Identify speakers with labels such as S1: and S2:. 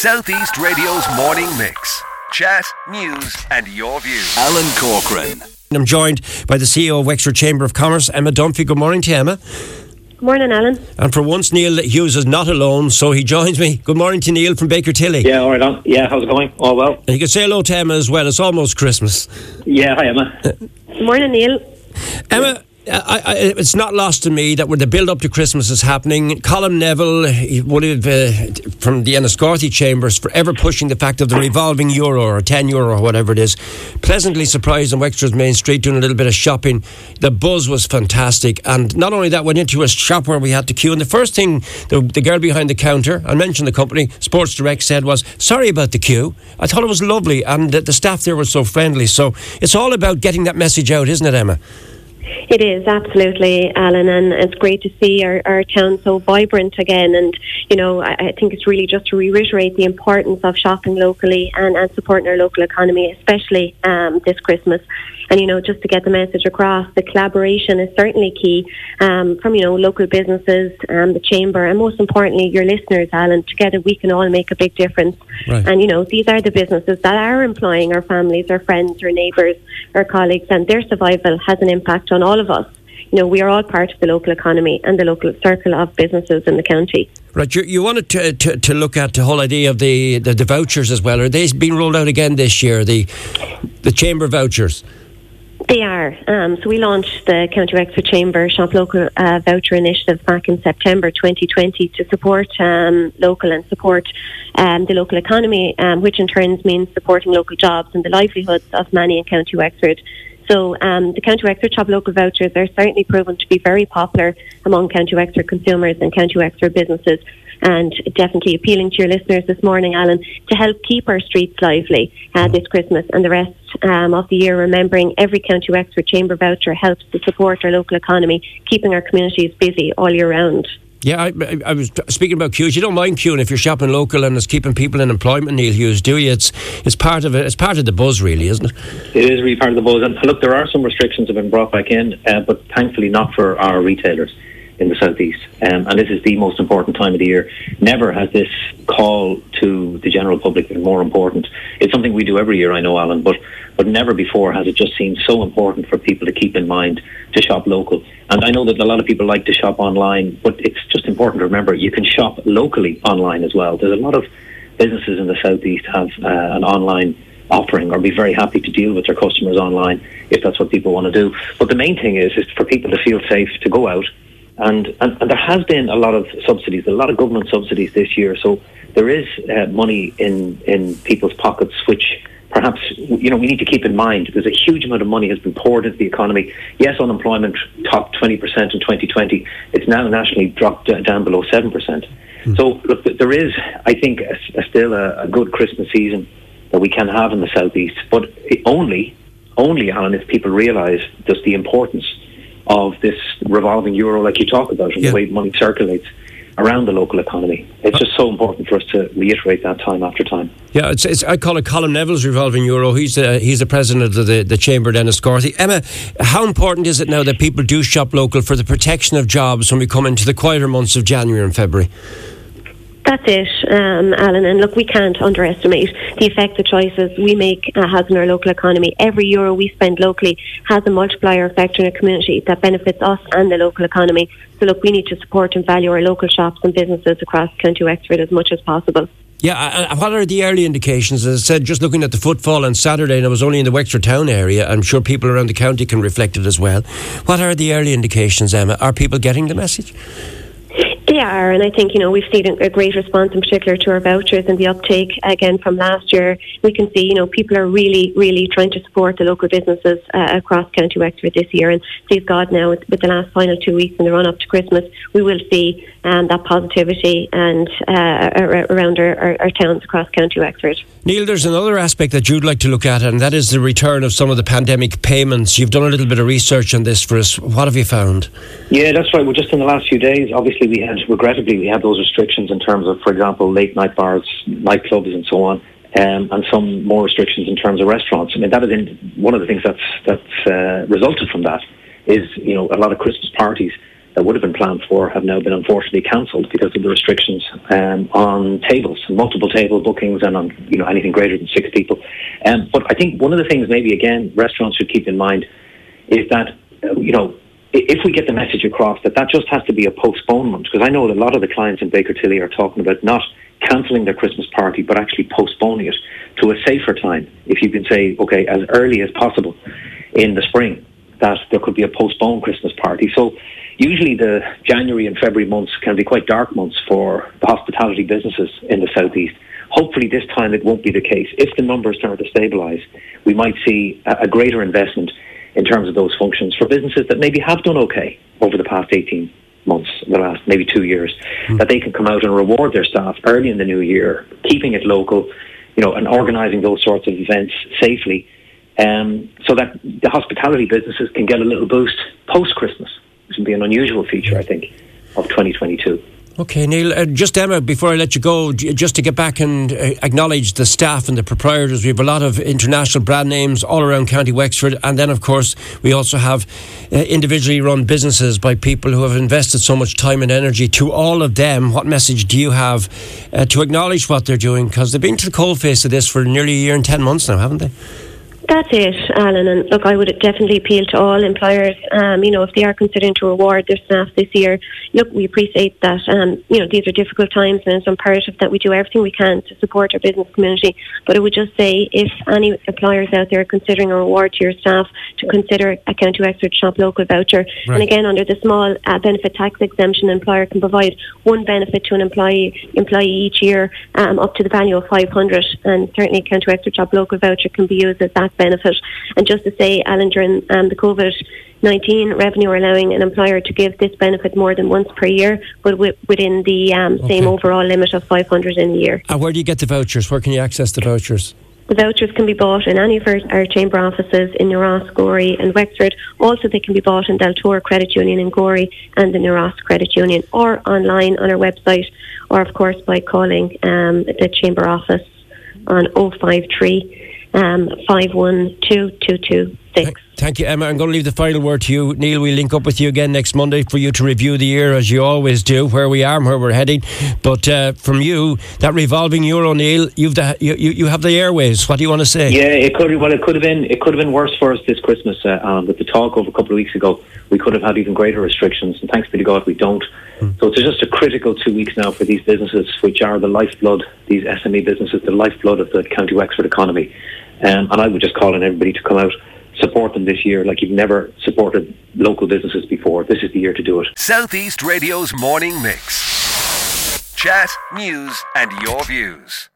S1: Southeast Radio's morning mix. Chat, news, and your views.
S2: Alan Corcoran.
S3: I'm joined by the CEO of Wexford Chamber of Commerce, Emma Dunphy. Good morning to you, Emma.
S4: Good morning, Alan.
S3: And for once, Neil Hughes is not alone, so he joins me. Good morning to Neil from Baker Tilly.
S5: Yeah, all right. On. Yeah, how's it going? All well.
S3: And you can say hello to Emma as well. It's almost Christmas.
S5: Yeah, hi Emma.
S4: Uh, Good morning, Neil.
S3: Emma, I, I, it's not lost to me that when the build up to Christmas is happening, Colin Neville, uh, from the Enniscorthy chambers, forever pushing the fact of the revolving euro or 10 euro or whatever it is. Pleasantly surprised on Wexford's Main Street doing a little bit of shopping. The buzz was fantastic. And not only that, went into a shop where we had to queue. And the first thing the, the girl behind the counter, I mentioned the company, Sports Direct, said was, Sorry about the queue. I thought it was lovely. And the, the staff there were so friendly. So it's all about getting that message out, isn't it, Emma?
S4: It is absolutely, Alan, and it's great to see our, our town so vibrant again. And you know, I, I think it's really just to reiterate the importance of shopping locally and, and supporting our local economy, especially um, this Christmas. And you know, just to get the message across, the collaboration is certainly key um, from you know local businesses, um, the chamber, and most importantly, your listeners, Alan. Together, we can all make a big difference.
S3: Right.
S4: And you know, these are the businesses that are employing our families, our friends, our neighbours, our colleagues, and their survival has an impact on all of us. You know, we are all part of the local economy and the local circle of businesses in the county.
S3: Right, you, you wanted to, to, to look at the whole idea of the, the, the vouchers as well. Are they being rolled out again this year? The the chamber vouchers.
S4: They are. Um, so we launched the County Wexford Chamber Shop Local uh, Voucher Initiative back in September 2020 to support um, local and support um, the local economy, um, which in turn means supporting local jobs and the livelihoods of many in County Wexford. So um, the County Wexford Shop Local Vouchers are certainly proven to be very popular among County Wexford consumers and County Wexford businesses and definitely appealing to your listeners this morning, Alan, to help keep our streets lively uh, this Christmas and the rest um, of the year, remembering every County Wexford Chamber voucher helps to support our local economy, keeping our communities busy all year round.
S3: Yeah, I, I, I was speaking about queues. You don't mind queuing if you're shopping local and it's keeping people in employment, Neil Hughes, do you? It's it's part of it. It's part of the buzz, really, isn't it?
S5: It is really part of the buzz. And look, there are some restrictions that have been brought back in, uh, but thankfully not for our retailers in the southeast. Um, and this is the most important time of the year. Never has this call to the general public been more important. It's something we do every year, I know, Alan, but but never before has it just seemed so important for people to keep in mind to shop local. And I know that a lot of people like to shop online, but it's just important to remember you can shop locally online as well. There's a lot of businesses in the southeast have uh, an online offering or be very happy to deal with their customers online if that's what people want to do. But the main thing is is for people to feel safe to go out and, and, and, there has been a lot of subsidies, a lot of government subsidies this year. So there is uh, money in, in people's pockets, which perhaps you know we need to keep in mind. There's a huge amount of money has been poured into the economy. Yes, unemployment topped 20% in 2020. It's now nationally dropped down below 7%. Mm. So look, there is, I think, a, a still a, a good Christmas season that we can have in the southeast, but only, only, Alan, if people realise just the importance of this revolving euro, like you talk about, and
S3: Yeah.
S5: the way money circulates around the local economy. It's uh, just so important for us to reiterate that time after time.
S3: Yeah, it's, it's, I call it Colin Neville's revolving euro. He's the, he's the president of the, the Chamber, Enniscorthy. Emma, how important is it now that people do shop local for the protection of jobs when we come into the quieter months of January and February?
S4: That's it, um, Alan. And look, we can't underestimate the effect the choices we make uh, has on our local economy. Every euro we spend locally has a multiplier effect on a community that benefits us and the local economy. So, look, we need to support and value our local shops and businesses across County Wexford as much as possible.
S3: Yeah, what are the early indications? As I said, just looking at the footfall on Saturday, and it was only in the Wexford town area, I'm sure people around the county can reflect it as well. What are the early indications, Emma? Are people getting the message?
S4: Are, and I think you know we've seen a great response in particular to our vouchers and the uptake again from last year. We can see you know people are really, really trying to support the local businesses uh, across County Wexford this year, and please God now with, with the last final two weeks in the run up to Christmas, we will see um, that positivity and uh, around our, our, our towns across County Wexford.
S3: Neil, there's another aspect that you'd like to look at, and that is the return of some of the pandemic payments. You've done a little bit of research on this for us. What have you found?
S5: Yeah, that's right. Well, just in the last few days, obviously, we had, regrettably, we had those restrictions in terms of, for example, late night bars, nightclubs, and so on. Um, and some more restrictions in terms of restaurants. I mean, that is in, one of the things that's that's uh, resulted from that is you know a lot of Christmas parties that would have been planned for have now been unfortunately cancelled because of the restrictions um, on tables, multiple table bookings, and on you know anything greater than six people. Um, but I think one of the things maybe again restaurants should keep in mind is that uh, you know if we get the message across that that just has to be a postponement, because I know a lot of the clients in Baker Tilly are talking about not cancelling their Christmas party, but actually postponing it to a safer time. If you can say, okay, as early as possible in the spring, that there could be a postponed Christmas party. So usually the January and February months can be quite dark months for the hospitality businesses in the southeast. Hopefully this time it won't be the case. If the numbers start to stabilise, we might see a, greater investment in terms of those functions for businesses that maybe have done okay over the past 18 months, the last maybe two years, mm. that they can come out and reward their staff early in the new year, keeping it local, you know, and organising those sorts of events safely, um, so that the hospitality businesses can get a little boost post Christmas, which would be an unusual feature, I think, of 2022.
S3: Okay, Neil. Uh, just Emma, before I let you go, just to get back and uh, acknowledge the staff and the proprietors. We have a lot of international brand names all around County Wexford, and then of course we also have uh, individually run businesses by people who have invested so much time and energy. To all of them, what message do you have uh, to acknowledge what they're doing? Because they've been to the coalface of this for nearly a year and ten months now, haven't they?
S4: That's it, Alan. And look, I would definitely appeal to all employers. Um, you know, if they are considering to reward their staff this year, look, we appreciate that. Um, you know, these are difficult times, and it's imperative that we do everything we can to support our business community. But I would just say, if any employers out there are considering a reward to your staff, to consider a County Wexford Shop Local voucher. Right. And again, under the small uh, benefit tax exemption, an employer can provide one benefit to an employee employee each year, um, up to the value of 500. And certainly, County Wexford Shop Local voucher can be used as that benefit. And just to say, Alan, during um, the COVID 19 revenue are allowing an employer to give this benefit more than once per year, but w- within the um, okay. same overall limit of 500 in a year.
S3: And where do you get the vouchers? Where can you access the vouchers?
S4: The vouchers can be bought in any of our, our chamber offices in New Gorey, and Wexford. Also, they can be bought in Deltour Credit Union in Gorey and the New Credit Union, or online on our website, or of course by calling um, the chamber office on 053 um, 512226.
S3: Thank you, Emma. I'm going to leave the final word to you. Neil, we'll link up with you again next Monday for you to review the year as you always do, where we are and where we're heading. But uh, from you, that revolving euro, Neil, you've the, you, you have the airways. What do you want to say?
S5: Yeah, it could well, it could have been it could have been worse for us this Christmas. Uh, um, with the talk over a couple of weeks ago, we could have had even greater restrictions, and thanks be to God, we don't. Mm. So it's just a critical two weeks now for these businesses, which are the lifeblood, these SME businesses, the lifeblood of the County Wexford economy. Um, and I would just call on everybody to come out support them this year like you've never supported local businesses before. This is the year to do it.
S1: Southeast Radio's morning mix. Chat, news, and your views.